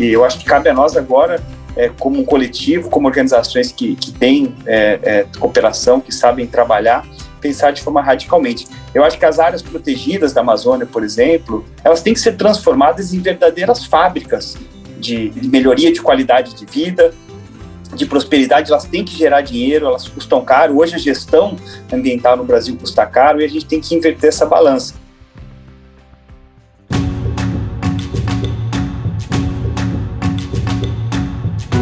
E eu acho que cabe a nós agora, é, como um coletivo, como organizações que, que têm é, é, cooperação, que sabem trabalhar, pensar de forma radicalmente. Eu acho que as áreas protegidas da Amazônia, por exemplo, elas têm que ser transformadas em verdadeiras fábricas de, melhoria de qualidade de vida, de prosperidade, elas têm que gerar dinheiro, elas custam caro. Hoje a gestão ambiental no Brasil custa caro e a gente tem que inverter essa balança.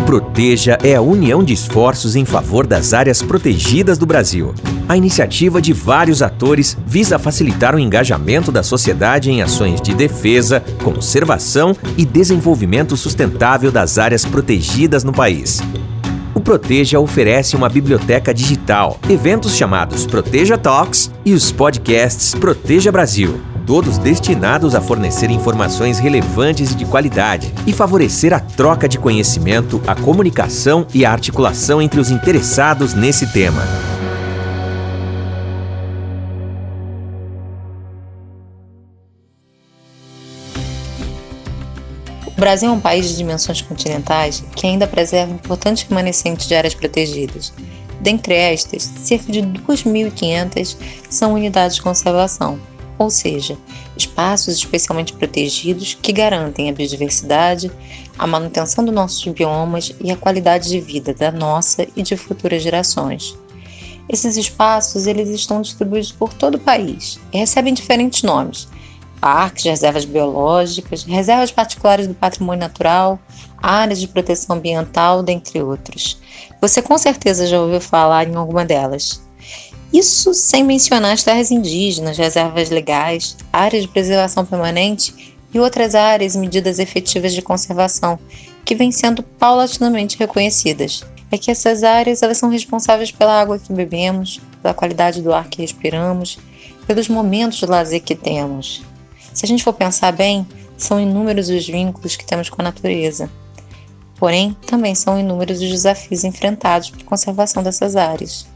Proteja é a união de esforços em favor das áreas protegidas do Brasil. A iniciativa de vários atores visa facilitar o engajamento da sociedade em ações de defesa, conservação e desenvolvimento sustentável das áreas protegidas no país. O Proteja oferece uma biblioteca digital, eventos chamados Proteja Talks e os podcasts Proteja Brasil todos destinados a fornecer informações relevantes e de qualidade e favorecer a troca de conhecimento, a comunicação e a articulação entre os interessados nesse tema. O Brasil é um país de dimensões continentais que ainda preserva importantes remanescentes de áreas protegidas. Dentre estas, cerca de 2.500 são unidades de conservação, ou seja, espaços especialmente protegidos que garantem a biodiversidade, a manutenção dos nossos biomas e a qualidade de vida da nossa e de futuras gerações. Esses espaços eles estão distribuídos por todo o país e recebem diferentes nomes: parques, reservas biológicas, reservas particulares do patrimônio natural, áreas de proteção ambiental, dentre outros. Você com certeza já ouviu falar em alguma delas. Isso sem mencionar as terras indígenas, reservas legais, áreas de preservação permanente e outras áreas e medidas efetivas de conservação que vêm sendo paulatinamente reconhecidas. É que essas áreas elas são responsáveis pela água que bebemos, pela qualidade do ar que respiramos, pelos momentos de lazer que temos. Se a gente for pensar bem, são inúmeros os vínculos que temos com a natureza. Porém, também são inúmeros os desafios enfrentados para a conservação dessas áreas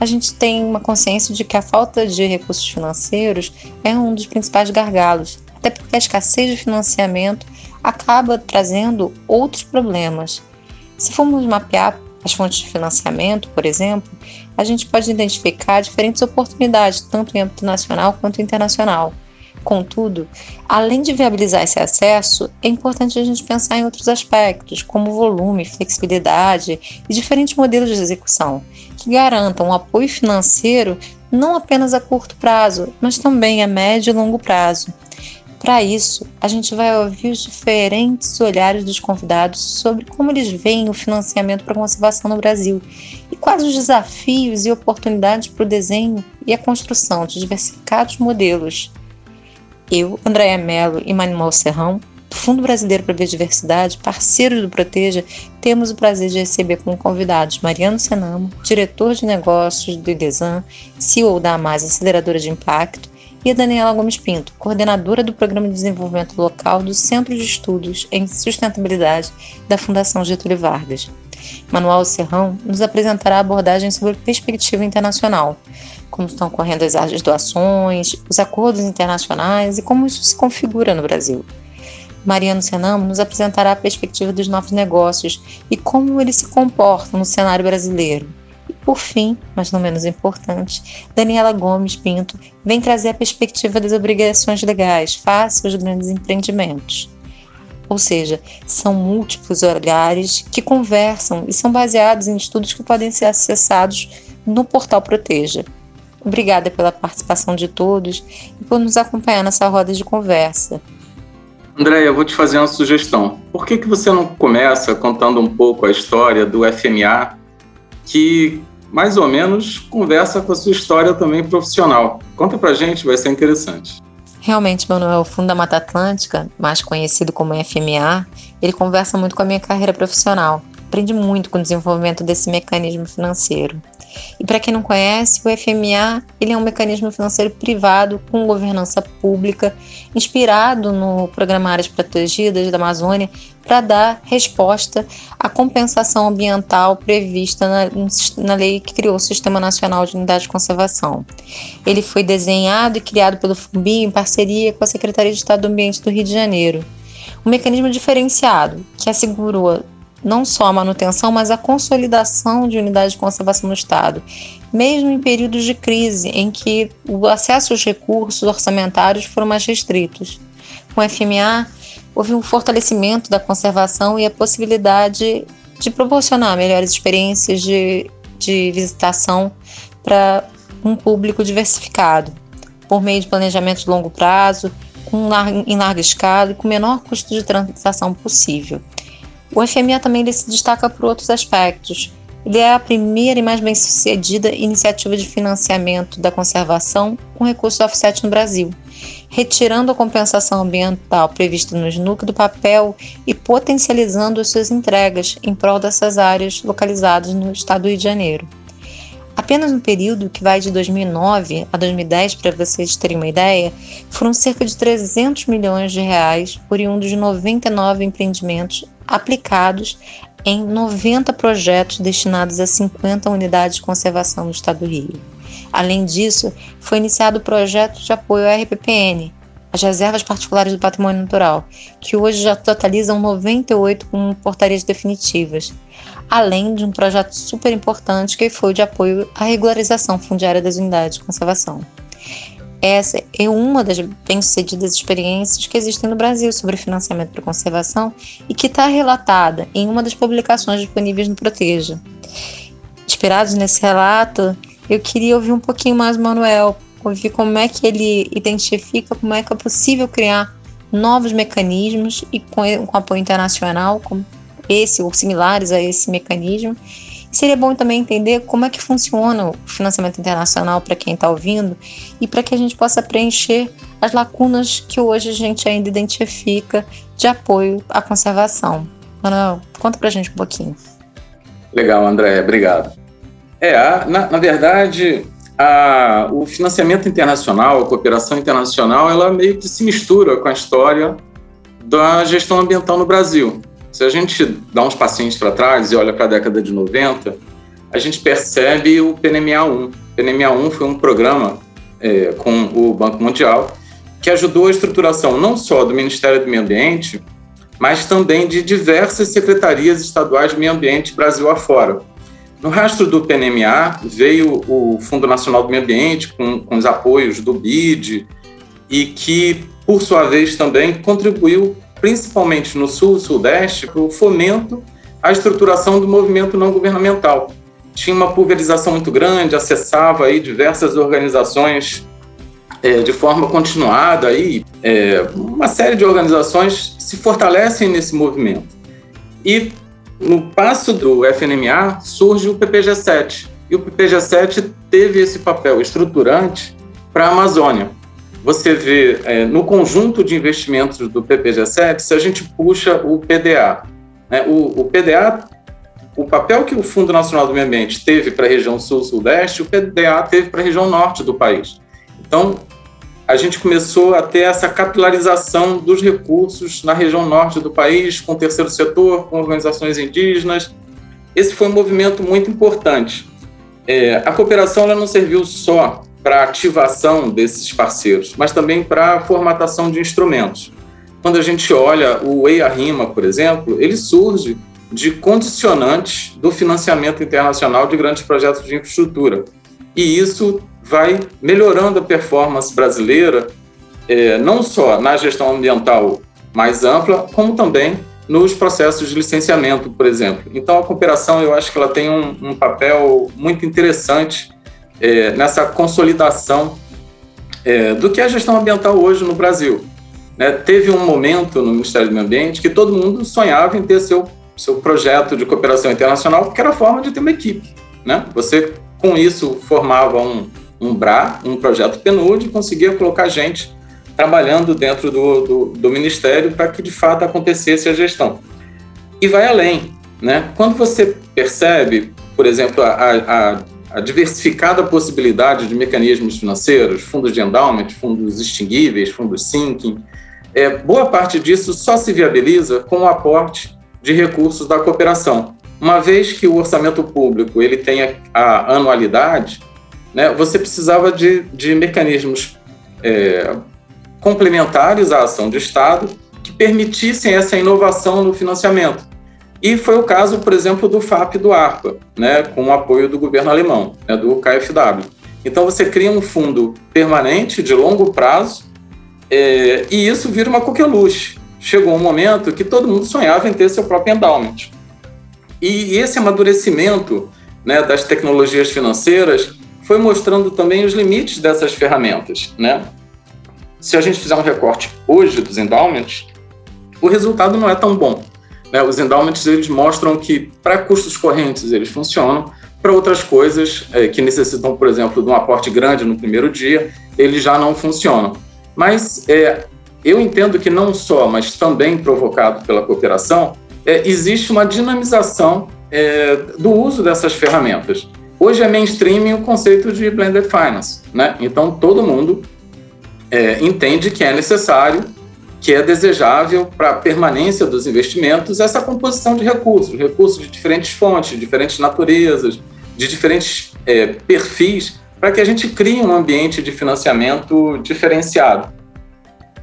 a gente tem uma consciência de que a falta de recursos financeiros é um dos principais gargalos, até porque a escassez de financiamento acaba trazendo outros problemas. Se formos mapear as fontes de financiamento, por exemplo, a gente pode identificar diferentes oportunidades, tanto em âmbito nacional quanto internacional. Contudo, além de viabilizar esse acesso, é importante a gente pensar em outros aspectos, como volume, flexibilidade e diferentes modelos de execução, que garantam um apoio financeiro não apenas a curto prazo, mas também a médio e longo prazo. Para isso, a gente vai ouvir os diferentes olhares dos convidados sobre como eles veem o financiamento para a conservação no Brasil e quais os desafios e oportunidades para o desenho e a construção de diversificados modelos eu, Andréa Mello e Manuel Serrão, Fundo Brasileiro para a Biodiversidade, parceiros do Proteja, temos o prazer de receber como convidados Mariano Senamo, diretor de negócios do IDESAN, CEO da AMAS Aceleradora de Impacto, e Daniela Gomes Pinto, coordenadora do Programa de Desenvolvimento Local do Centro de Estudos em Sustentabilidade da Fundação Getúlio Vargas. Manuel Serrão nos apresentará a abordagem sobre perspectiva internacional, como estão ocorrendo as doações, os acordos internacionais e como isso se configura no Brasil. Mariano Senamo nos apresentará a perspectiva dos novos negócios e como eles se comportam no cenário brasileiro. E por fim, mas não menos importante, Daniela Gomes Pinto vem trazer a perspectiva das obrigações legais face aos grandes empreendimentos. Ou seja, são múltiplos olhares que conversam e são baseados em estudos que podem ser acessados no portal Proteja. Obrigada pela participação de todos e por nos acompanhar nessa roda de conversa. André, eu vou te fazer uma sugestão. Por que, que você não começa contando um pouco a história do FMA, que mais ou menos conversa com a sua história também profissional? Conta pra gente, vai ser interessante. Realmente, Manuel, o Fundo da Mata Atlântica, mais conhecido como FMA, ele conversa muito com a minha carreira profissional. Aprendi muito com o desenvolvimento desse mecanismo financeiro. E para quem não conhece, o FMA ele é um mecanismo financeiro privado com governança pública, inspirado no Programa Áreas Protegidas da Amazônia, para dar resposta à compensação ambiental prevista na, na lei que criou o Sistema Nacional de Unidade de Conservação. Ele foi desenhado e criado pelo FUMBI em parceria com a Secretaria de Estado do Ambiente do Rio de Janeiro. Um mecanismo diferenciado que assegurou não só a manutenção, mas a consolidação de unidades de conservação no Estado, mesmo em períodos de crise em que o acesso aos recursos orçamentários foram mais restritos. Com o FMA, houve um fortalecimento da conservação e a possibilidade de proporcionar melhores experiências de, de visitação para um público diversificado, por meio de planejamento de longo prazo, com, em larga escala e com o menor custo de transação possível. O FMA também se destaca por outros aspectos. Ele é a primeira e mais bem-sucedida iniciativa de financiamento da conservação com recurso offset no Brasil, retirando a compensação ambiental prevista no SNUC do papel e potencializando as suas entregas em prol dessas áreas localizadas no estado do Rio de Janeiro. Apenas no período que vai de 2009 a 2010, para vocês terem uma ideia, foram cerca de 300 milhões de reais oriundos de 99 empreendimentos aplicados em 90 projetos destinados a 50 unidades de conservação no estado do Rio. Além disso, foi iniciado o projeto de apoio à RPPN, as Reservas Particulares do Patrimônio Natural, que hoje já totalizam 98 com portarias definitivas, além de um projeto super importante que foi o de apoio à regularização fundiária das unidades de conservação. Essa é uma das bem-sucedidas experiências que existem no Brasil sobre financiamento para conservação e que está relatada em uma das publicações disponíveis no Proteja. Inspirados nesse relato, eu queria ouvir um pouquinho mais o Manuel, ouvir como é que ele identifica como é que é possível criar novos mecanismos e com, com apoio internacional, como esse ou similares a esse mecanismo. Seria bom também entender como é que funciona o financiamento internacional para quem está ouvindo e para que a gente possa preencher as lacunas que hoje a gente ainda identifica de apoio à conservação. Manuel, conta para a gente um pouquinho. Legal, André, obrigado. É, na, na verdade, a, o financiamento internacional, a cooperação internacional, ela meio que se mistura com a história da gestão ambiental no Brasil. Se a gente dá uns passinhos para trás e olha para a década de 90, a gente percebe o PNMA 1. O PNMA 1 foi um programa é, com o Banco Mundial que ajudou a estruturação não só do Ministério do Meio Ambiente, mas também de diversas secretarias estaduais de meio ambiente Brasil afora. No rastro do PNMA veio o Fundo Nacional do Meio Ambiente com, com os apoios do BID e que, por sua vez, também contribuiu principalmente no Sul Sudeste, para o fomento à estruturação do movimento não governamental. Tinha uma pulverização muito grande, acessava aí diversas organizações é, de forma continuada, aí, é, uma série de organizações se fortalecem nesse movimento. E no passo do FNMA surge o PPG-7, e o PPG-7 teve esse papel estruturante para a Amazônia você vê é, no conjunto de investimentos do PPG7, se a gente puxa o PDA, né, o, o, PDA, o papel que o Fundo Nacional do Meio Ambiente teve para a região sul-sudeste, o PDA teve para a região norte do país. Então, a gente começou a ter essa capilarização dos recursos na região norte do país, com o terceiro setor, com organizações indígenas. Esse foi um movimento muito importante. É, a cooperação ela não serviu só para ativação desses parceiros, mas também para a formatação de instrumentos. Quando a gente olha o EIA-RIMA, por exemplo, ele surge de condicionantes do financiamento internacional de grandes projetos de infraestrutura. E isso vai melhorando a performance brasileira, é, não só na gestão ambiental mais ampla, como também nos processos de licenciamento, por exemplo. Então, a cooperação, eu acho que ela tem um, um papel muito interessante é, nessa consolidação é, do que é a gestão ambiental hoje no Brasil. Né? Teve um momento no Ministério do Meio Ambiente que todo mundo sonhava em ter seu, seu projeto de cooperação internacional, porque era a forma de ter uma equipe. Né? Você, com isso, formava um, um BRA, um projeto PNUD, e conseguia colocar gente trabalhando dentro do, do, do Ministério para que, de fato, acontecesse a gestão. E vai além. Né? Quando você percebe, por exemplo, a, a a diversificada possibilidade de mecanismos financeiros, fundos de endowment, fundos extinguíveis, fundos sinking, é, boa parte disso só se viabiliza com o aporte de recursos da cooperação. Uma vez que o orçamento público ele tem a, a anualidade, né, você precisava de, de mecanismos é, complementares à ação de Estado que permitissem essa inovação no financiamento. E foi o caso, por exemplo, do FAP do ARPA, né, com o apoio do governo alemão, né, do KfW. Então você cria um fundo permanente, de longo prazo, é, e isso vira uma coqueluche. Chegou um momento que todo mundo sonhava em ter seu próprio endowment. E esse amadurecimento né, das tecnologias financeiras foi mostrando também os limites dessas ferramentas. Né? Se a gente fizer um recorte hoje dos endowments, o resultado não é tão bom. Né? Os endowments eles mostram que para custos correntes eles funcionam, para outras coisas é, que necessitam, por exemplo, de um aporte grande no primeiro dia, eles já não funcionam. Mas é, eu entendo que não só, mas também provocado pela cooperação, é, existe uma dinamização é, do uso dessas ferramentas. Hoje é mainstream o conceito de blended finance, né? Então todo mundo é, entende que é necessário, que é desejável para a permanência dos investimentos essa composição de recursos, recursos de diferentes fontes, de diferentes naturezas, de diferentes é, perfis, para que a gente crie um ambiente de financiamento diferenciado.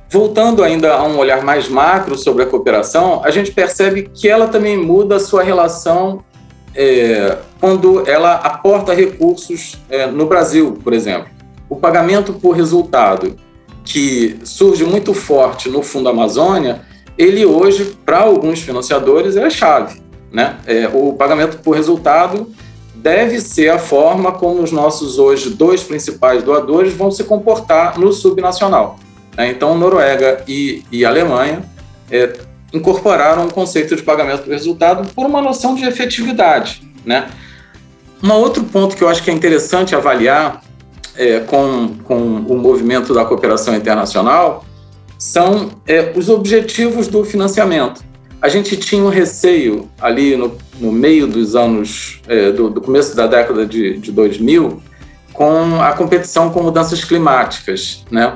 Voltando ainda a um olhar mais macro sobre a cooperação, a gente percebe que ela também muda a sua relação é, quando ela aporta recursos é, no Brasil, por exemplo. O pagamento por resultado, que surge muito forte no Fundo Amazônia, ele hoje, para alguns financiadores, é a chave. Né? É, o pagamento por resultado deve ser a forma como os nossos hoje dois principais doadores vão se comportar no subnacional. Né? Então, Noruega e, e Alemanha é, incorporaram o conceito de pagamento por resultado por uma noção de efetividade. Né? Um outro ponto que eu acho que é interessante avaliar é, com, com o movimento da cooperação internacional são é, os objetivos do financiamento. A gente tinha um receio ali no, no meio dos anos, é, do, do, começo da década de, de 2000, com a competição com mudanças climáticas, né?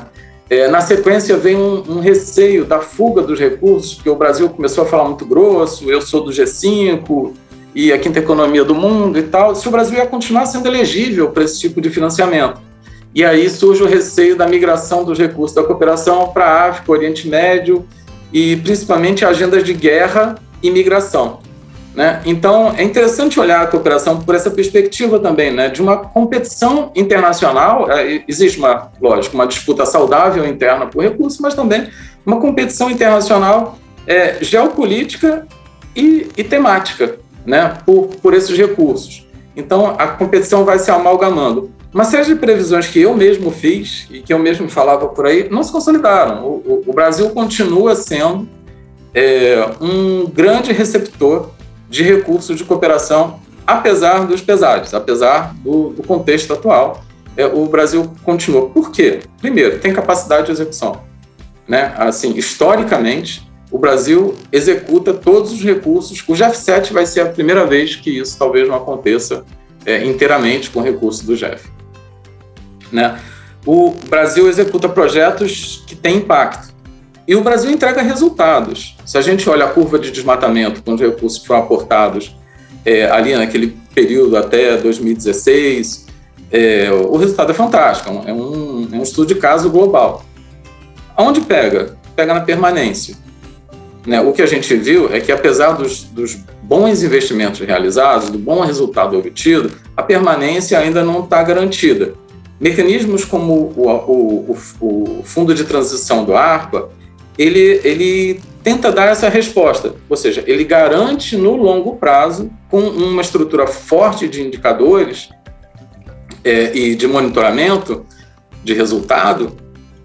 É, na sequência, vem um, um, receio da fuga dos recursos, porque o Brasil começou a falar muito grosso, eu sou do G5 e a quinta economia do mundo e tal, se o Brasil ia continuar sendo elegível para esse tipo de financiamento. E aí surge o receio da migração dos recursos da cooperação para a África, Oriente Médio e principalmente agendas de guerra e migração. Né? Então, é interessante olhar a cooperação por essa perspectiva também, né? de uma competição internacional. É, existe, uma, lógico, uma disputa saudável interna por recursos, mas também uma competição internacional é, geopolítica e, e, temática né? por, por esses recursos. Então, a competição vai se amalgamando. Uma série de previsões que eu mesmo fiz e que eu mesmo falava por aí não se consolidaram. O, o, o Brasil continua sendo é, um grande receptor de recursos de cooperação, apesar dos pesares, apesar do, do contexto atual. É, o Brasil continua. Por quê? Primeiro, tem capacidade de execução. Né? Assim, historicamente, o Brasil executa todos os recursos. O GEF7 vai ser a primeira vez que isso talvez não aconteça é, inteiramente com recursos do GEF. Né? O Brasil executa projetos que têm impacto. E o Brasil entrega resultados. Se a gente olha a curva de desmatamento com os recursos foram aportados é, ali naquele período até 2016, é, o resultado é fantástico. É um, é um estudo de caso global. Aonde pega? Pega na permanência. Né? O que a gente viu é que, apesar dos, dos bons investimentos realizados, do bom resultado obtido, a permanência ainda não está garantida. Mecanismos como o, o, o, o Fundo de Transição do ARPA, ele, ele tenta dar essa resposta, ou seja, ele garante no longo prazo, com uma estrutura forte de indicadores é, e de monitoramento de resultado,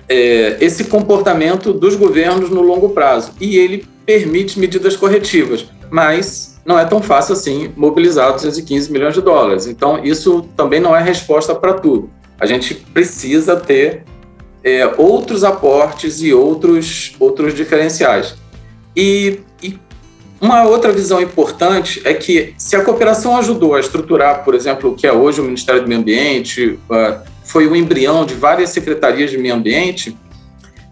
é, esse comportamento dos governos no longo prazo. E ele permite medidas corretivas, mas não é tão fácil assim mobilizar 215 milhões de dólares. Então, isso também não é resposta para tudo. A gente precisa ter é, outros aportes e outros, outros diferenciais. E, e, uma outra visão importante é que se a cooperação ajudou a estruturar, por exemplo, o que é hoje o Ministério do Meio Ambiente, uh, foi o embrião de várias secretarias de meio ambiente,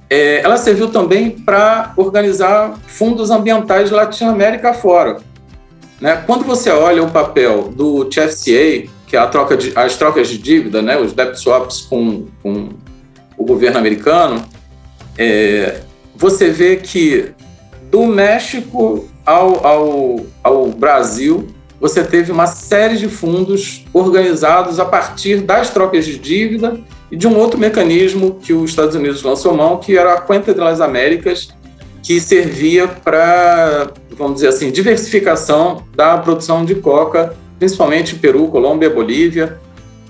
é, ela serviu também para organizar fundos ambientais Latinoamérica fora. Né? Quando você olha o papel do TFCA, que é troca de, as trocas de dívida, né, os debt swaps com, com o governo americano, é, você vê que do México ao, ao, ao Brasil, você teve uma série de fundos organizados a partir das trocas de dívida e de um outro mecanismo que os Estados Unidos lançou mão, que era a Cuenta das Américas, que servia para, vamos dizer assim, diversificação da produção de coca, principalmente Peru, Colômbia, Bolívia,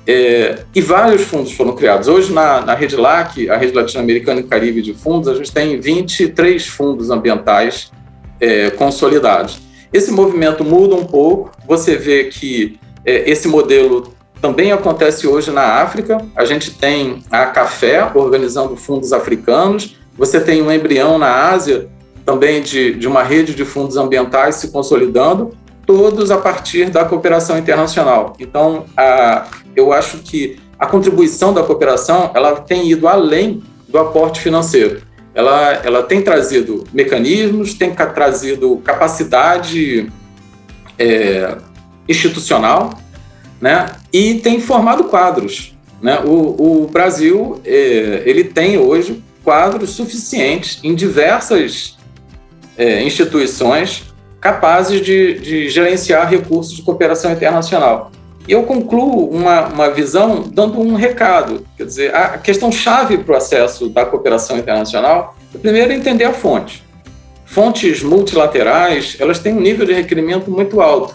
é, e vários fundos foram criados. Hoje, na, na rede LAC, a rede latino-americana e caribe de fundos, a gente tem 23 fundos ambientais é, consolidados. Esse movimento muda um pouco, você vê que é, esse modelo também acontece hoje na África. A gente tem a Café organizando fundos africanos, você tem um embrião na Ásia também de, de uma rede de fundos ambientais se consolidando, todos a partir da cooperação internacional. Então, a, eu acho que a contribuição da cooperação ela tem ido além do aporte financeiro. Ela, ela tem trazido mecanismos, tem trazido capacidade é, institucional, né? E tem formado quadros. Né? O, o Brasil é, ele tem hoje quadros suficientes em diversas é, instituições capazes de, de gerenciar recursos de cooperação internacional. E eu concluo uma, uma visão dando um recado. Quer dizer, a questão chave para o acesso da cooperação internacional é, primeiro, entender a fonte. Fontes multilaterais, elas têm um nível de requerimento muito alto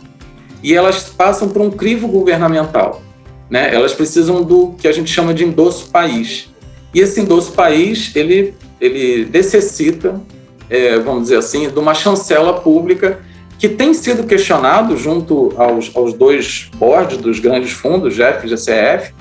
e elas passam por um crivo governamental. Né? Elas precisam do que a gente chama de endosso país. E esse endosso país, ele, ele necessita, é, vamos dizer assim, de uma chancela pública que tem sido questionado junto aos, aos dois boards dos grandes fundos, GEF e GCF.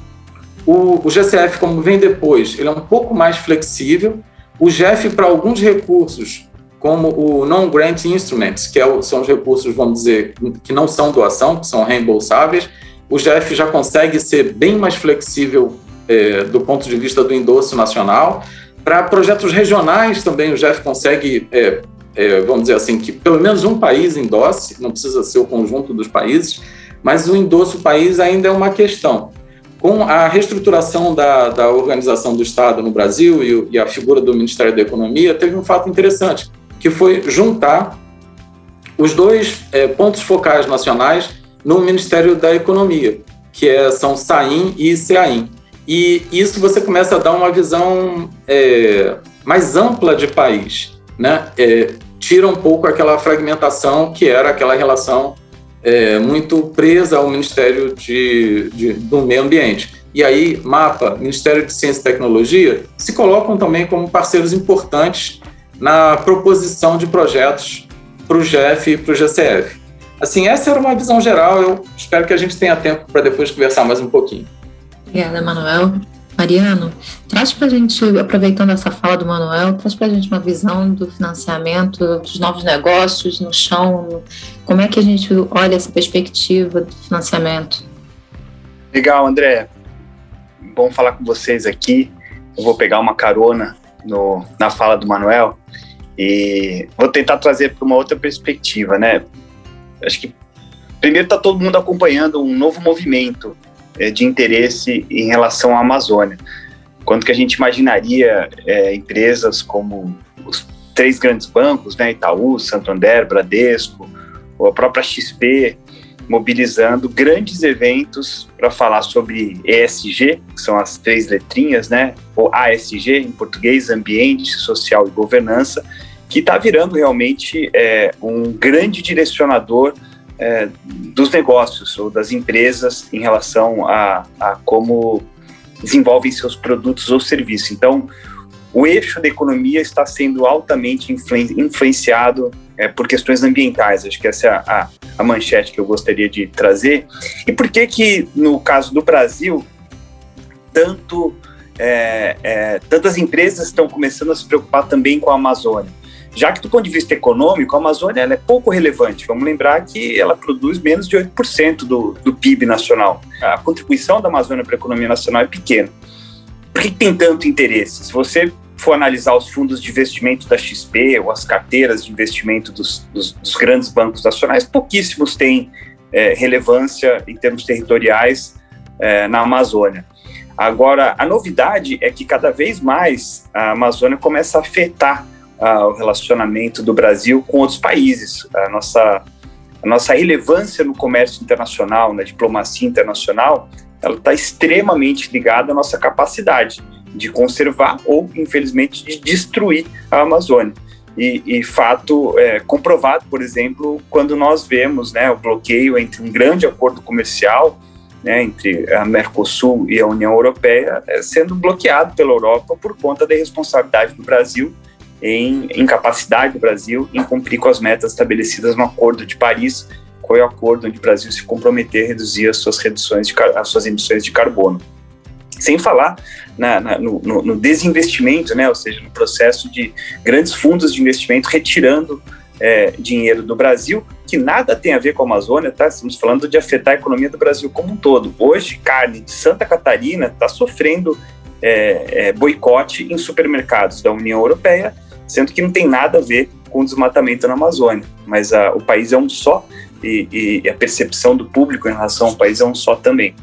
O, o GCF, como vem depois, ele é um pouco mais flexível. O GEF, para alguns recursos, como o Non-Grant Instruments, que é são os recursos, vamos dizer, que não são doação, que são reembolsáveis, o GEF já consegue ser bem mais flexível é, do ponto de vista do endosso nacional. Para projetos regionais também o GEF consegue é, é, vamos dizer assim, que pelo menos um país endosse, não precisa ser o conjunto dos países, mas o endosso país ainda é uma questão. Com a reestruturação da, da organização do Estado no Brasil e, e a figura do Ministério da Economia, teve um fato interessante, que foi juntar os dois é, pontos focais nacionais no Ministério da Economia, que é, são SAIM e CAIM. E isso você começa a dar uma visão é, mais ampla de país. Né? É, tira um pouco aquela fragmentação que era aquela relação é, muito presa ao Ministério de, de, do Meio Ambiente. E aí, MAPA, Ministério de Ciência e Tecnologia, se colocam também como parceiros importantes na proposição de projetos para o GF e para o GCF. Assim, essa era uma visão geral. Eu espero que a gente tenha tempo para depois conversar mais um pouquinho. Obrigada, Manuel. Mariano, traz para a gente, aproveitando essa fala do Manuel, traz para a gente uma visão do financiamento, dos novos negócios no chão, como é que a gente olha essa perspectiva do financiamento? Legal, André. Bom falar com vocês aqui. Eu vou pegar uma carona no, na fala do Manuel e vou tentar trazer para uma outra perspectiva, né? Acho que primeiro está todo mundo acompanhando um novo movimento de interesse em relação à Amazônia. Quanto que a gente imaginaria é, empresas como os três grandes bancos, né, Itaú, Santander, Bradesco, ou a própria XP, mobilizando grandes eventos para falar sobre ESG, que são as três letrinhas, né, ou ASG em português, ambiente, social e governança, que está virando realmente é, um grande direcionador é, dos negócios ou das empresas em relação a, a como desenvolvem seus produtos ou serviços. Então, o eixo da economia está sendo altamente influenciado é, por questões ambientais. Acho que essa é a, a, manchete que eu gostaria de trazer. E por que que, no caso do Brasil, tanto, é, é, tantas empresas estão começando a se preocupar também com a Amazônia? Já que do ponto de vista econômico, a Amazônia é pouco relevante. Vamos lembrar que ela produz menos de 8% do, do PIB nacional. A contribuição da Amazônia para a economia nacional é pequena. Por que tem tanto interesse? Se você for analisar os fundos de investimento da XP ou as carteiras de investimento dos, dos, dos grandes bancos nacionais, pouquíssimos têm é, relevância em termos territoriais é, na Amazônia. Agora, a novidade é que cada vez mais a Amazônia começa a afetar ah, o relacionamento do Brasil com outros países. A nossa, a nossa relevância no comércio internacional, na diplomacia internacional, ela está extremamente ligada à nossa capacidade de conservar ou, infelizmente, de destruir a Amazônia. E, e fato é, comprovado, por exemplo, quando nós vemos né, o bloqueio entre um grande acordo comercial né, entre a Mercosul e a União Europeia é, sendo bloqueado pela Europa por conta da irresponsabilidade do Brasil em incapacidade do Brasil em cumprir com as metas estabelecidas no Acordo de Paris, foi o acordo onde o Brasil se comprometeu a reduzir as suas reduções de, as suas emissões de carbono. Sem falar na, na, no, no, desinvestimento, né, ou seja, no processo de grandes fundos de investimento retirando é, dinheiro do Brasil, que nada tem a ver com a Amazônia, tá? Estamos falando de afetar a economia do Brasil como um todo. Hoje, carne de Santa Catarina está sofrendo é, é, boicote em supermercados da União Europeia, sendo que não tem nada a ver com o desmatamento na Amazônia. Mas a, o país é um só e, e a percepção do público em relação ao país é um só também.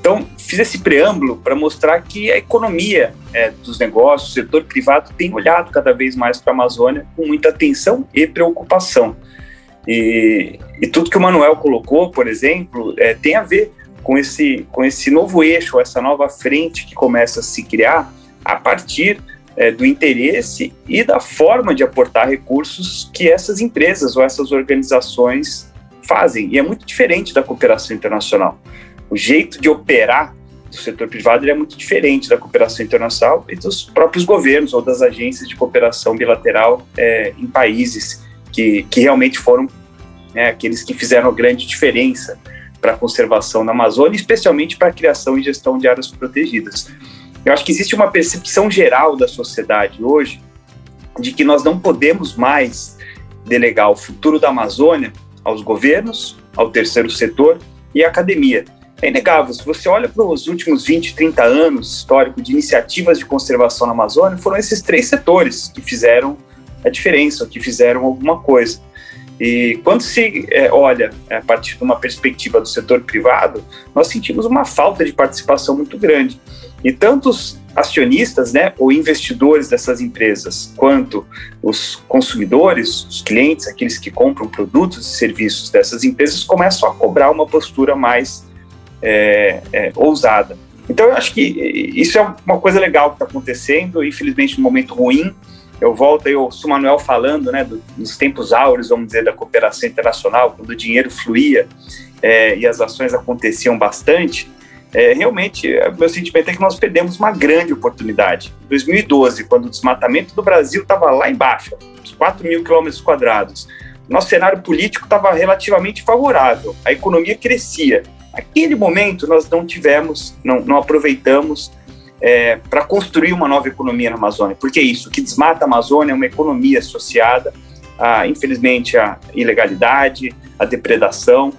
Então, fiz esse preâmbulo para mostrar que a economia é, dos negócios, o setor privado, tem olhado cada vez mais para a Amazônia com muita atenção e preocupação. E, e tudo que o Manuel colocou, por exemplo, é, tem a ver com esse, com esse novo eixo, essa nova frente que começa a se criar a partir é, do interesse e da forma de aportar recursos que essas empresas ou essas organizações fazem. E é muito diferente da cooperação internacional o jeito de operar do setor privado é muito diferente da cooperação internacional e dos próprios governos ou das agências de cooperação bilateral é, em países que, que realmente foram né, aqueles que fizeram grande diferença para a conservação da Amazônia, especialmente para a criação e gestão de áreas protegidas. Eu acho que existe uma percepção geral da sociedade hoje de que nós não podemos mais delegar o futuro da Amazônia aos governos, ao terceiro setor e à academia é inegável. Se você olha para os últimos 20, 30 anos histórico de iniciativas de conservação na Amazônia, foram esses três setores que fizeram a diferença, que fizeram alguma coisa. E quando se é, olha é, a partir de uma perspectiva do setor privado, nós sentimos uma falta de participação muito grande. E tantos acionistas, né, ou investidores dessas empresas, quanto os consumidores, os clientes, aqueles que compram produtos e serviços dessas empresas, começam a cobrar uma postura mais é, é, ousada. Então, eu acho que isso é uma coisa legal que está acontecendo, infelizmente, um momento ruim. Eu volto aí, o Manuel falando, né, do, dos tempos áureos, vamos dizer, da cooperação internacional, quando o dinheiro fluía é, e as ações aconteciam bastante. É, realmente, meu sentimento é que nós perdemos uma grande oportunidade. Em 2012, quando o desmatamento do Brasil estava lá embaixo, uns 4 mil quilômetros quadrados, nosso cenário político estava relativamente favorável, a economia crescia, Aquele momento nós não tivemos, não, não aproveitamos é, para construir uma nova economia na Amazônia. Porque é isso, o que desmata a Amazônia é uma economia associada, a, infelizmente, à ilegalidade, à depredação,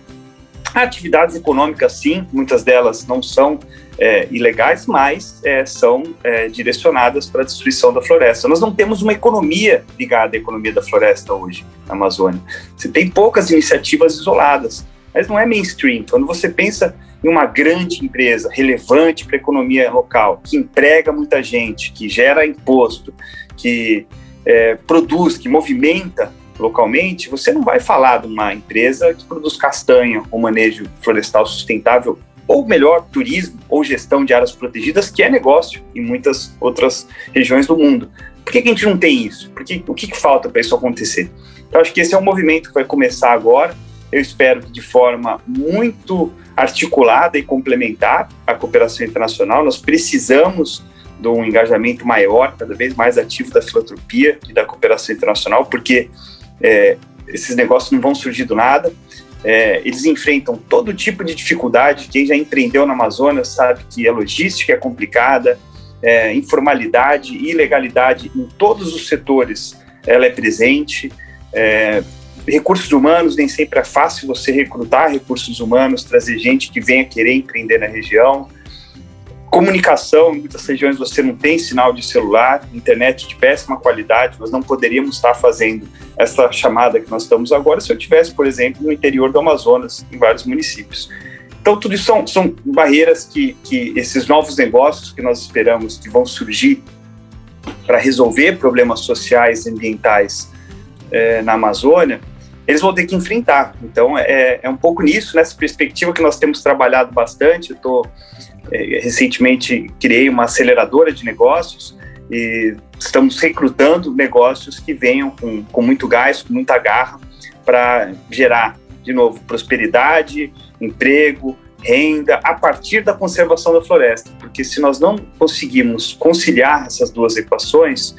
atividades econômicas, sim, muitas delas não são é, ilegais, mas é, são é, direcionadas para a destruição da floresta. Nós não temos uma economia ligada à economia da floresta hoje na Amazônia. Você tem poucas iniciativas isoladas mas não é mainstream. Quando você pensa em uma grande empresa relevante para a economia local, que emprega muita gente, que gera imposto, que é, produz, que movimenta localmente, você não vai falar de uma empresa que produz castanha ou manejo florestal sustentável, ou melhor, turismo ou gestão de áreas protegidas, que é negócio em muitas outras regiões do mundo. Por que, que a gente não tem isso? Porque, o que, que falta para isso acontecer? Eu acho que esse é um movimento que vai começar agora, eu espero que de forma muito articulada e complementar à cooperação internacional. Nós precisamos de um engajamento maior, cada vez mais ativo da filantropia e da cooperação internacional, porque é, esses negócios não vão surgir do nada. É, eles enfrentam todo tipo de dificuldade. Quem já empreendeu na Amazônia sabe que a logística é complicada, é, informalidade ilegalidade em todos os setores ela é presente. É, recursos humanos, nem sempre é fácil você recrutar recursos humanos, trazer gente que venha querer empreender na região. Comunicação, em muitas regiões você não tem sinal de celular, internet de péssima qualidade, nós não poderíamos estar fazendo essa chamada que nós estamos agora se eu tivesse, por exemplo, no interior do Amazonas, em vários municípios. Então, tudo isso são, são barreiras que, que esses novos negócios que nós esperamos que vão surgir para resolver problemas sociais e ambientais é, na Amazônia, eles vão ter que enfrentar. Então, é, é um pouco nisso, nessa perspectiva que nós temos trabalhado bastante. Eu é, recentemente criei uma aceleradora de negócios e estamos recrutando negócios que venham com, com muito gás, com muita garra, para gerar, de novo, prosperidade, emprego, renda, a partir da conservação da floresta. Porque se nós não conseguimos conciliar essas duas equações,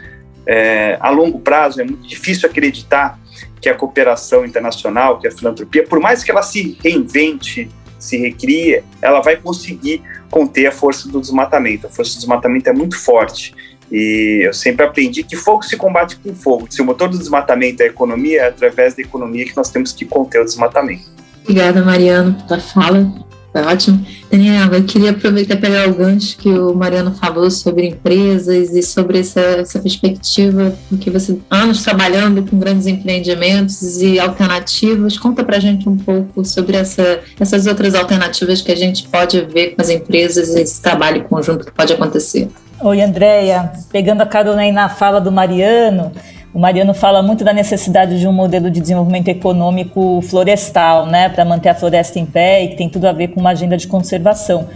é, a longo prazo é muito difícil acreditar que a cooperação internacional, que a filantropia, por mais que ela se reinvente, se recrie, ela vai conseguir conter a força do desmatamento. A força do desmatamento é muito forte. E eu sempre aprendi que fogo se combate com fogo. Se o motor do desmatamento é a economia, é através da economia que nós temos que conter o desmatamento. Obrigada, Mariano, pela fala. Foi ótimo. Daniela, eu queria aproveitar e pegar o gancho que o Mariano falou sobre empresas e sobre essa, essa perspectiva, porque você anos trabalhando com grandes empreendimentos e alternativas. Conta para gente um pouco sobre essa, essas outras alternativas que a gente pode ver com as empresas e esse trabalho conjunto que pode acontecer. Oi, Andréia. Pegando a carona aí na fala do Mariano, o Mariano fala muito da necessidade de um modelo de desenvolvimento econômico florestal, né, para manter a floresta em pé e que tem tudo a ver com uma agenda de conservação.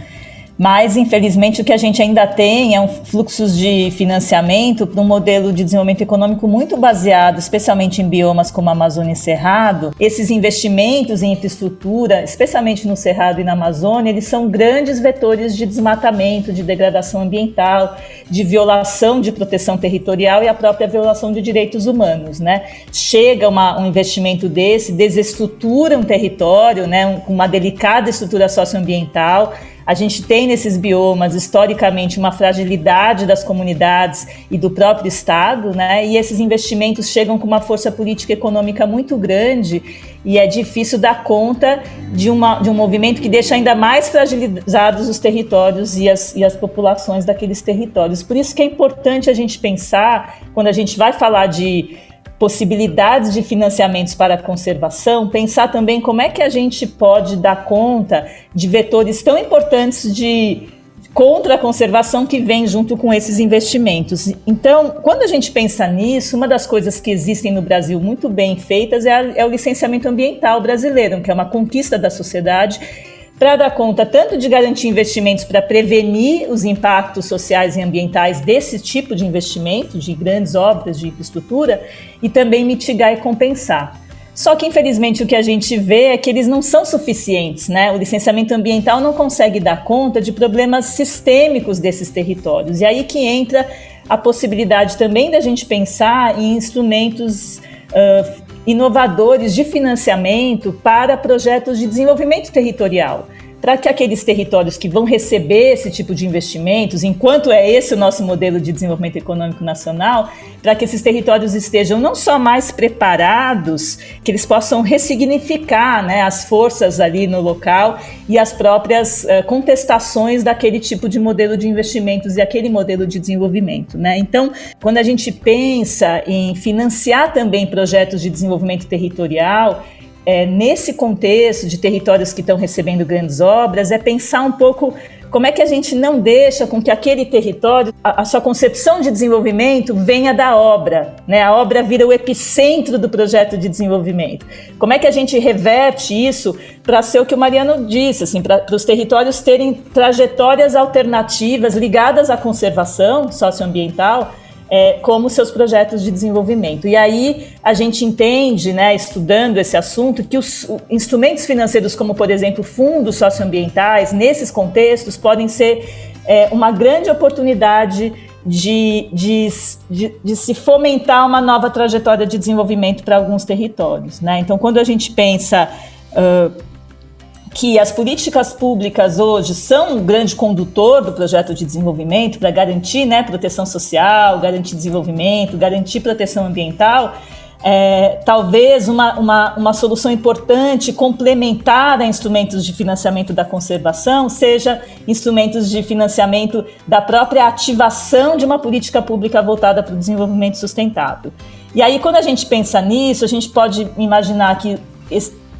Mas, infelizmente, o que a gente ainda tem é um fluxos de financiamento para um modelo de desenvolvimento econômico muito baseado, especialmente em biomas como a Amazônia e Cerrado. Esses investimentos em infraestrutura, especialmente no Cerrado e na Amazônia, eles são grandes vetores de desmatamento, de degradação ambiental, de violação de proteção territorial e a própria violação de direitos humanos. Né? Chega uma, um investimento desse, desestrutura um território, né, com uma delicada estrutura socioambiental, a gente tem nesses biomas, historicamente, uma fragilidade das comunidades e do próprio Estado, né? e esses investimentos chegam com uma força política e econômica muito grande, e é difícil dar conta de, uma, de um movimento que deixa ainda mais fragilizados os territórios e as, e as populações daqueles territórios. Por isso que é importante a gente pensar, quando a gente vai falar de possibilidades de financiamentos para a conservação, pensar também como é que a gente pode dar conta de vetores tão importantes de contra a conservação que vem junto com esses investimentos. Então, quando a gente pensa nisso, uma das coisas que existem no Brasil muito bem feitas é, a, é o licenciamento ambiental brasileiro, que é uma conquista da sociedade para dar conta tanto de garantir investimentos para prevenir os impactos sociais e ambientais desse tipo de investimento, de grandes obras de infraestrutura, e também mitigar e compensar. Só que, infelizmente, o que a gente vê é que eles não são suficientes, né? O licenciamento ambiental não consegue dar conta de problemas sistêmicos desses territórios. E aí que entra a possibilidade também da gente pensar em instrumentos uh, inovadores de financiamento para projetos de desenvolvimento territorial para que aqueles territórios que vão receber esse tipo de investimentos, enquanto é esse o nosso modelo de desenvolvimento econômico nacional, para que esses territórios estejam não só mais preparados, que eles possam ressignificar né, as forças ali no local e as próprias uh, contestações daquele tipo de modelo de investimentos e aquele modelo de desenvolvimento. Né? Então, quando a gente pensa em financiar também projetos de desenvolvimento territorial, é, nesse contexto de territórios que estão recebendo grandes obras, é pensar um pouco como é que a gente não deixa com que aquele território, a, a, sua concepção de desenvolvimento venha da obra, né? A obra vira o epicentro do projeto de desenvolvimento. Como é que a gente reverte isso para ser o que o Mariano disse, assim, para os territórios terem trajetórias alternativas ligadas à conservação socioambiental, é, como seus projetos de desenvolvimento. E aí a gente entende, né, estudando esse assunto, que os instrumentos financeiros, como por exemplo fundos socioambientais, nesses contextos, podem ser é, uma grande oportunidade de, de, de, de, se fomentar uma nova trajetória de desenvolvimento para alguns territórios. Né? Então, quando a gente pensa uh, que as políticas públicas hoje são um grande condutor do projeto de desenvolvimento para garantir né, proteção social, garantir desenvolvimento, garantir proteção ambiental, é, talvez uma, uma, uma solução importante complementar a instrumentos de financiamento da conservação seja instrumentos de financiamento da própria ativação de uma política pública voltada para o desenvolvimento sustentável. E aí, quando a gente pensa nisso, a gente pode imaginar que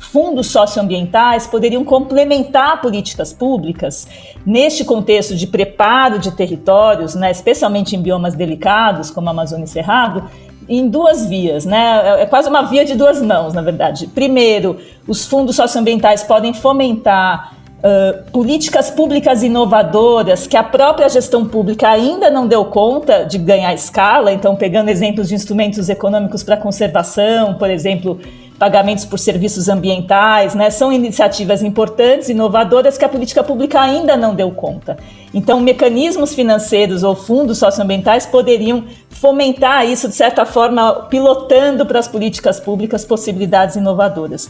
fundos socioambientais poderiam complementar políticas públicas neste contexto de preparo de territórios, né, especialmente em biomas delicados, como a Amazônia e Cerrado, em duas vias, né? É, é quase uma via de duas mãos, na verdade. Primeiro, os fundos socioambientais podem fomentar uh, políticas públicas inovadoras que a própria gestão pública ainda não deu conta de ganhar escala. Então, pegando exemplos de instrumentos econômicos para conservação, por exemplo, pagamentos por serviços ambientais, né? São iniciativas importantes, inovadoras que a política pública ainda não deu conta. Então, mecanismos financeiros ou fundos socioambientais poderiam fomentar isso de certa forma, pilotando para as políticas públicas possibilidades inovadoras.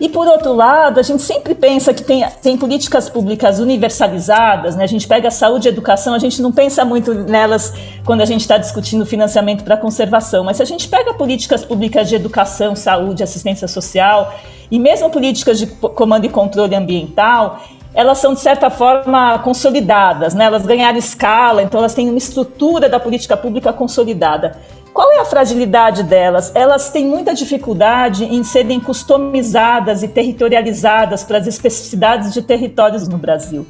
E por outro lado, a gente sempre pensa que tem, tem políticas públicas universalizadas, né? A gente pega saúde e educação, a gente não pensa muito nelas quando a gente está discutindo financiamento para conservação, mas se a gente pega políticas públicas de educação, saúde, assistência social e mesmo políticas de comando e controle ambiental, elas são de certa forma consolidadas, né? Elas ganharam escala, então elas têm uma estrutura da política pública consolidada. Qual é a fragilidade delas? Elas têm muita dificuldade em serem customizadas e territorializadas para as especificidades de territórios no Brasil.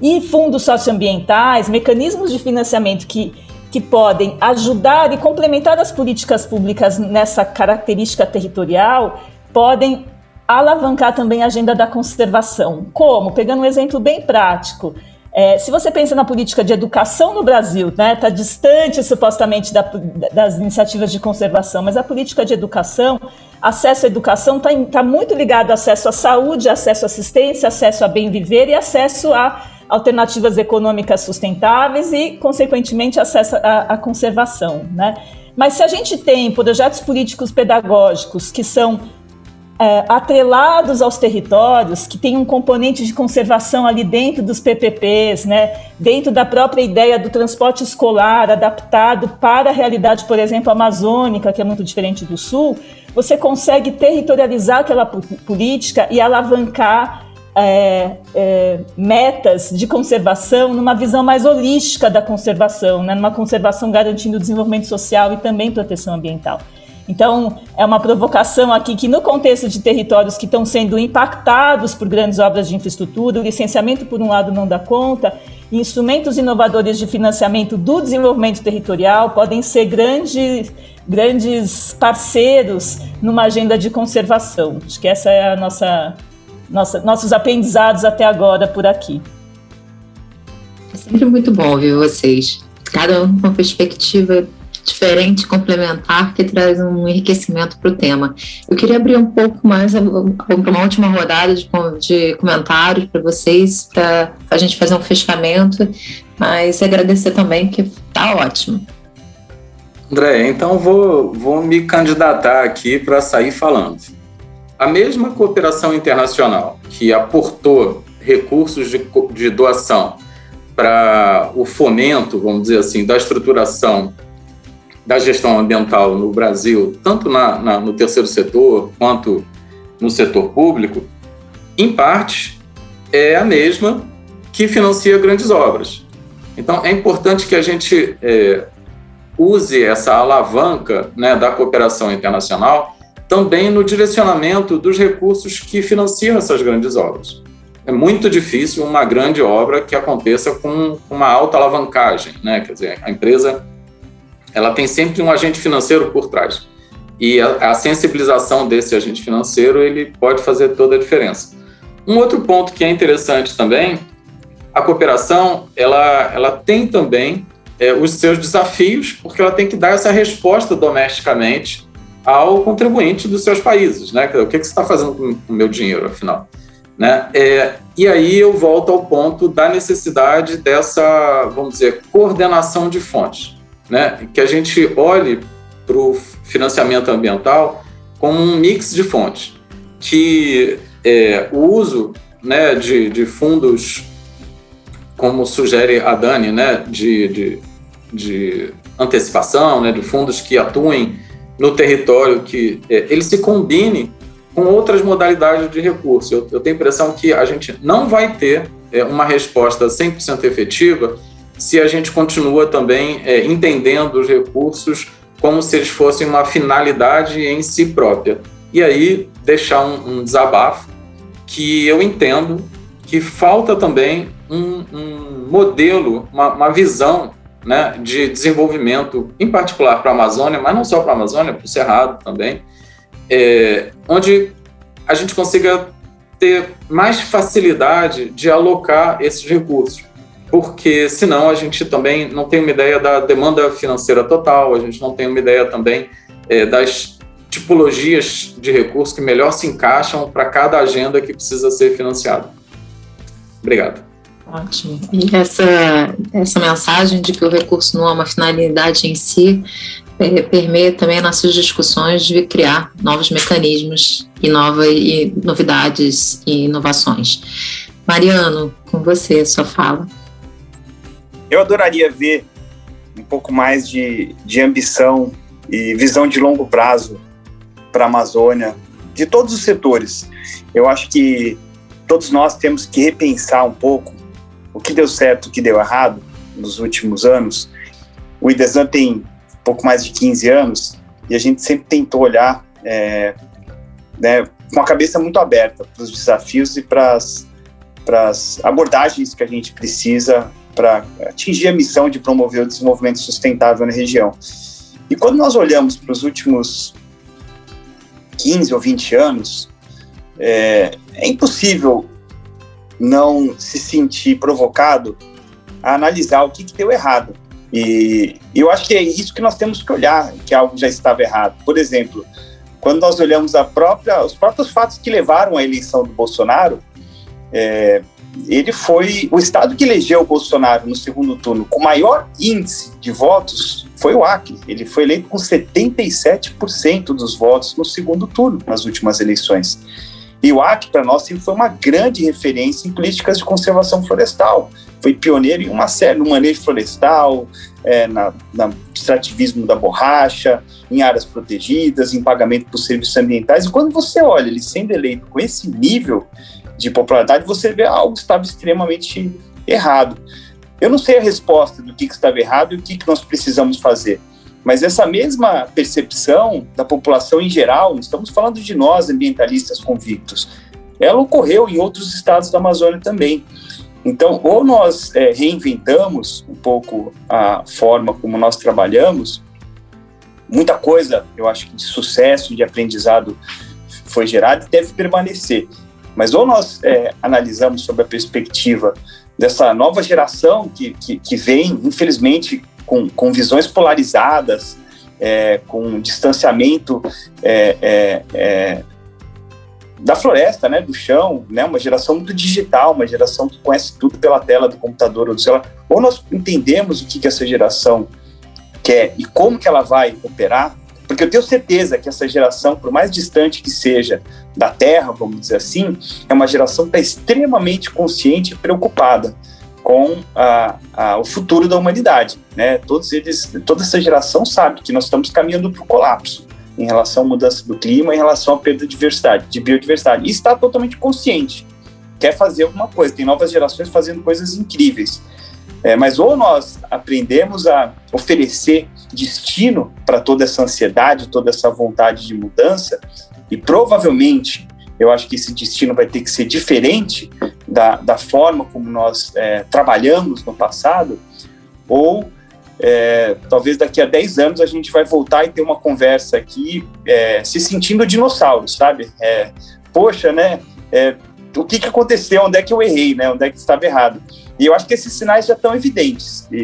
E fundos socioambientais, mecanismos de financiamento que, que podem ajudar e complementar as políticas públicas nessa característica territorial, podem alavancar também a agenda da conservação. Como? Pegando um exemplo bem prático. É, se você pensa na política de educação no Brasil, está né, tá distante supostamente da, das iniciativas de conservação, mas a política de educação, acesso à educação está tá muito ligado ao acesso à saúde, acesso à assistência, acesso a bem viver e acesso a alternativas econômicas sustentáveis e, consequentemente, acesso à, conservação. Né? Mas se a gente tem projetos políticos pedagógicos que são é, atrelados aos territórios, que tem um componente de conservação ali dentro dos PPPs, né, dentro da própria ideia do transporte escolar adaptado para a realidade, por exemplo, amazônica, que é muito diferente do sul, você consegue territorializar aquela política e alavancar é, é, metas de conservação numa visão mais holística da conservação, né, numa conservação garantindo o desenvolvimento social e também proteção ambiental. Então, é uma provocação aqui que, no contexto de territórios que estão sendo impactados por grandes obras de infraestrutura, o licenciamento, por um lado, não dá conta, instrumentos inovadores de financiamento do desenvolvimento territorial podem ser grandes, grandes parceiros numa agenda de conservação. Acho que essa é a nossa, nossa nossos aprendizados até agora por aqui. É sempre muito bom ver vocês. Cada um com uma perspectiva diferente, complementar, que traz um enriquecimento para o tema. Eu queria abrir um pouco mais uma última rodada de, de comentários para vocês, para a gente fazer um fechamento, mas agradecer também, que está ótimo. André, então vou, vou me candidatar aqui para sair falando. A mesma cooperação internacional que aportou recursos de, de doação para o fomento, vamos dizer assim, da estruturação da gestão ambiental no Brasil, tanto na, na, no terceiro setor quanto no setor público, em parte é a mesma que financia grandes obras. Então, é importante que a gente é, use essa alavanca né, da cooperação internacional também no direcionamento dos recursos que financiam essas grandes obras. É muito difícil uma grande obra que aconteça com uma alta alavancagem, né? quer dizer, a empresa ela tem sempre um agente financeiro por trás. E a, a, sensibilização desse agente financeiro, ele pode fazer toda a diferença. Um outro ponto que é interessante também, a cooperação, ela, ela tem também é, os seus desafios, porque ela tem que dar essa resposta domesticamente ao contribuinte dos seus países, né? O que, que você está fazendo com o meu dinheiro, afinal? Né? É, e aí eu volto ao ponto da necessidade dessa, vamos dizer, coordenação de fontes né, que a gente olhe para o financiamento ambiental como um mix de fontes, que é, o uso né, de, de, fundos, como sugere a Dani, né, de, de, de antecipação, né, de fundos que atuem no território, que é, ele se combine com outras modalidades de recurso. Eu, eu, tenho a impressão que a gente não vai ter é, uma resposta 100% efetiva se a gente continua também é, entendendo os recursos como se eles fossem uma finalidade em si própria. e aí deixar um, um desabafo que eu entendo que falta também um, um modelo, uma, uma visão né, de desenvolvimento, em particular para a Amazônia, mas não só para a Amazônia, para o Cerrado também, é, onde a gente consiga ter mais facilidade de alocar esses recursos, porque senão a gente também não tem uma ideia da demanda financeira total, a gente não tem uma ideia também é, das tipologias de recursos que melhor se encaixam para cada agenda que precisa ser financiada. Obrigado. Ótimo. E essa, essa mensagem de que o recurso não é uma finalidade em si é, permeia também nossas discussões de criar novos mecanismos e, nova, e novidades e inovações. Mariano, com você, sua fala. Eu adoraria ver um pouco mais de, de ambição e visão de longo prazo para a Amazônia, de todos os setores. Eu acho que todos nós temos que repensar um pouco o que deu certo, o que deu errado nos últimos anos. O IDESAN tem pouco mais de 15 anos e a gente sempre tentou olhar é, né, com a cabeça muito aberta para os desafios e para as abordagens que a gente precisa para atingir a missão de promover o desenvolvimento sustentável na região. E quando nós olhamos para os últimos 15 ou 20 anos, é, é impossível não se sentir provocado a analisar o que, que deu errado. E eu acho que é isso que nós temos que olhar, que algo já estava errado. Por exemplo, quando nós olhamos a própria, os próprios fatos que levaram à eleição do Bolsonaro, é, ele foi o estado que elegeu o Bolsonaro no segundo turno com maior índice de votos foi o Acre. Ele foi eleito com 77% dos votos no segundo turno nas últimas eleições. E o Acre, para nós, sempre foi uma grande referência em políticas de conservação florestal. Foi pioneiro em uma série, no manejo florestal, é, na, na extrativismo da borracha, em áreas protegidas, em pagamento por serviços ambientais. E quando você olha ele sendo eleito com esse nível de popularidade, você vê algo que estava extremamente errado. Eu não sei a resposta do que, que estava errado e o que, que nós precisamos fazer. Mas essa mesma percepção da população em geral, estamos falando de nós, ambientalistas convictos, ela ocorreu em outros estados da Amazônia também. Então, ou nós é, reinventamos um pouco a forma como nós trabalhamos, muita coisa, eu acho que de sucesso, de aprendizado foi gerado e deve permanecer. Mas ou nós é, analisamos sob a perspectiva dessa nova geração que, que, que vem, infelizmente, com, com visões polarizadas, é, com distanciamento é, é, é, da floresta, né, do chão, né, uma geração muito digital, uma geração que conhece tudo pela tela do computador ou do celular. Ou nós entendemos o que, que essa geração quer e como que ela vai operar, porque eu tenho certeza que essa geração, por mais distante que seja da Terra, vamos dizer assim, é uma geração que está extremamente consciente e preocupada com a, a, o futuro da humanidade. Né? Todos eles, toda essa geração sabe que nós estamos caminhando para o colapso em relação à mudança do clima, em relação à perda de diversidade, de biodiversidade. E está totalmente consciente, quer fazer alguma coisa. Tem novas gerações fazendo coisas incríveis. É, mas ou nós aprendemos a oferecer destino para toda essa ansiedade, toda essa vontade de mudança, e provavelmente eu acho que esse destino vai ter que ser diferente da, da forma como nós é, trabalhamos no passado, ou é, talvez daqui a 10 anos a gente vai voltar e ter uma conversa aqui é, se sentindo dinossauro, sabe? É, poxa, né? É, o que, que aconteceu? Onde é que eu errei, né? Onde é que estava errado? E eu acho que esses sinais já estão evidentes. E,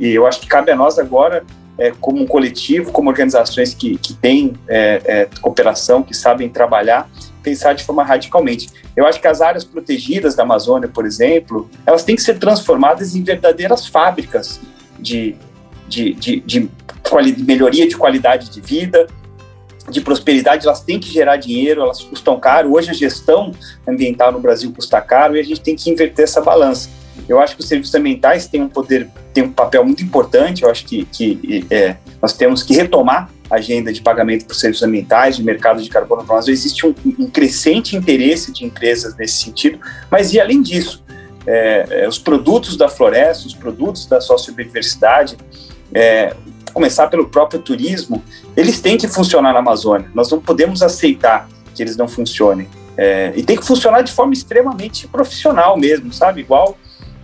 e, e eu acho que cabe a nós agora, é, como um coletivo, como organizações que, que têm é, é, cooperação, que sabem trabalhar, pensar de forma radicalmente. Eu acho que as áreas protegidas da Amazônia, por exemplo, elas têm que ser transformadas em verdadeiras fábricas de, de, de, de melhoria de qualidade de vida, de prosperidade, elas têm que gerar dinheiro, elas custam caro. Hoje a gestão ambiental no Brasil custa caro e a gente tem que inverter essa balança. Eu acho que os serviços ambientais têm um poder, têm um papel muito importante. Eu acho que, que é, nós temos que retomar a agenda de pagamento por serviços ambientais, de mercado de carbono para nós. Existe um, um, crescente interesse de empresas nesse sentido, mas e além disso, é, é, os produtos da floresta, os produtos da sociobiodiversidade, é, começar pelo próprio turismo, eles têm que funcionar na Amazônia. Nós não podemos aceitar que eles não funcionem. É, e tem que funcionar de forma extremamente profissional mesmo, sabe? Igual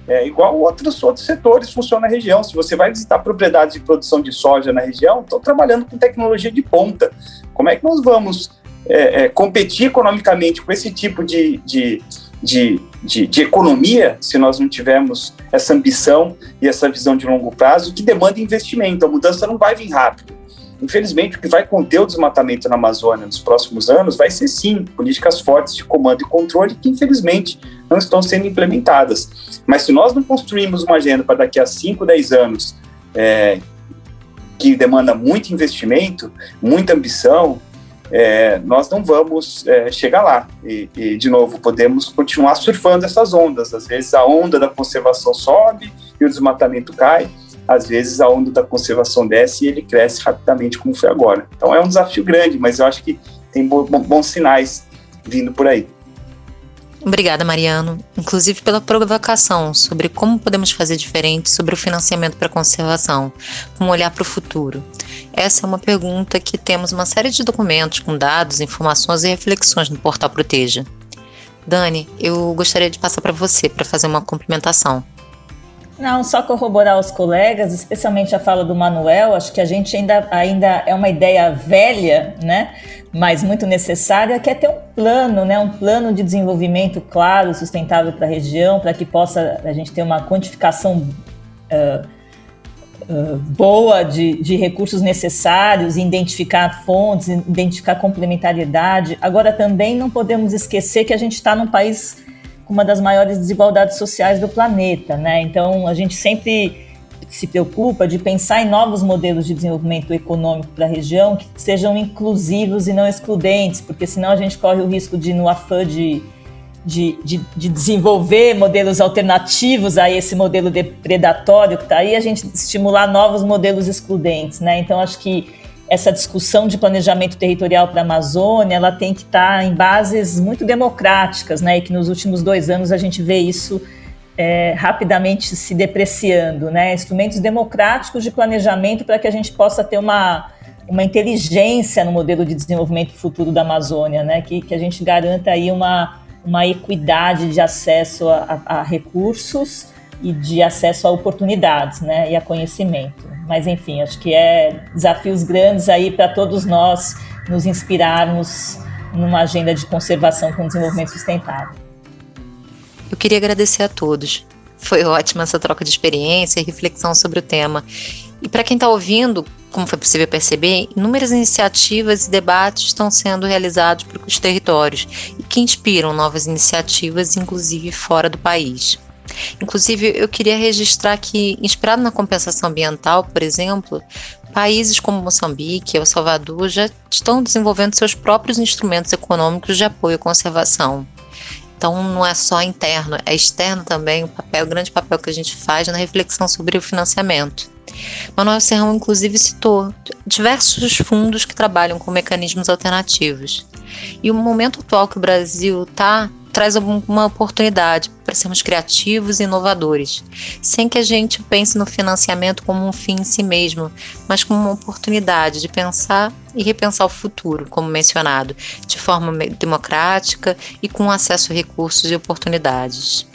é, igual outros, outros setores funcionam na região. Se você vai visitar propriedades de produção de soja na região, estão trabalhando com tecnologia de ponta. Como é que nós vamos é, é, competir economicamente com esse tipo de, de, de, de, de economia se nós não tivermos essa ambição e essa visão de longo prazo que demanda investimento? A mudança não vai vir rápido. Infelizmente, o que vai conter o desmatamento na Amazônia nos próximos anos vai ser, sim, políticas fortes de comando e controle que, infelizmente, não estão sendo implementadas. Mas se nós não construirmos uma agenda para daqui a 5, 10 anos é, que demanda muito investimento, muita ambição, é, nós não vamos é, chegar lá. E, e, de novo, podemos continuar surfando essas ondas. Às vezes a onda da conservação sobe e o desmatamento cai, às vezes a onda da conservação desce e ele cresce rapidamente, como foi agora. Então é um desafio grande, mas eu acho que tem bons sinais vindo por aí. Obrigada, Mariano, inclusive pela provocação sobre como podemos fazer diferente sobre o financiamento para a conservação, com um olhar para o futuro. Essa é uma pergunta que temos uma série de documentos com dados, informações e reflexões no portal Proteja. Dani, eu gostaria de passar para você para fazer uma complementação. Não, só corroborar os colegas, especialmente a fala do Manuel, acho que a gente ainda, ainda é uma ideia velha, né? mas muito necessária, que é ter um plano, né? um plano de desenvolvimento claro, sustentável para a região, para que possa a gente ter uma quantificação uh, uh, boa de, de recursos necessários, identificar fontes, identificar complementariedade. Agora, também não podemos esquecer que a gente está num país com uma das maiores desigualdades sociais do planeta, né? Então a gente sempre se preocupa de pensar em novos modelos de desenvolvimento econômico para a região que sejam inclusivos e não excludentes, porque senão a gente corre o risco de, no afã de, de, de, de desenvolver modelos alternativos a esse modelo depredatório que está aí, a gente estimular novos modelos excludentes, né? Então acho que essa discussão de planejamento territorial para a Amazônia, ela tem que estar tá em bases muito democráticas, né? E que nos últimos dois anos a gente vê isso é, rapidamente se depreciando, né? Instrumentos democráticos de planejamento para que a gente possa ter uma, uma inteligência no modelo de desenvolvimento futuro da Amazônia, né? Que, que a gente garanta aí uma, uma equidade de acesso a, a, a recursos e de acesso a oportunidades, né? E a conhecimento. Mas, enfim, acho que é desafios grandes aí para todos nós nos inspirarmos numa agenda de conservação com desenvolvimento sustentável. Eu queria agradecer a todos. Foi ótima essa troca de experiência e reflexão sobre o tema. E para quem está ouvindo, como foi possível perceber, inúmeras iniciativas e debates estão sendo realizados para os territórios e que inspiram novas iniciativas, inclusive fora do país. Inclusive, eu queria registrar que, inspirado na compensação ambiental, por exemplo, países como Moçambique e El Salvador já estão desenvolvendo seus próprios instrumentos econômicos de apoio à conservação. Então não é só interno, é externo também o papel, o grande papel que a gente faz na reflexão sobre o financiamento. Manuel Serrão, inclusive, citou diversos fundos que trabalham com mecanismos alternativos. E o momento atual que o Brasil está traz uma oportunidade para sermos criativos e inovadores, sem que a gente pense no financiamento como um fim em si mesmo, mas como uma oportunidade de pensar e repensar o futuro, como mencionado, de forma democrática e com acesso a recursos e oportunidades.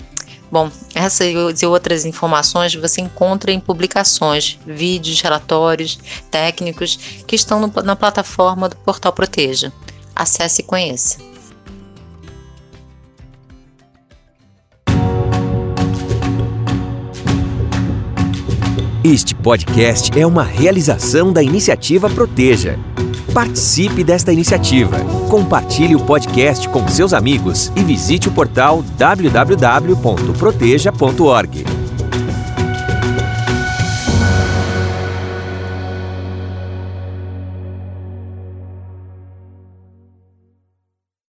Bom, essas e outras informações você encontra em publicações, vídeos, relatórios técnicos que estão na plataforma do Portal Proteja. Acesse e conheça. Este podcast é uma realização da iniciativa Proteja. Participe desta iniciativa. Compartilhe o podcast com seus amigos e visite o portal www.proteja.org.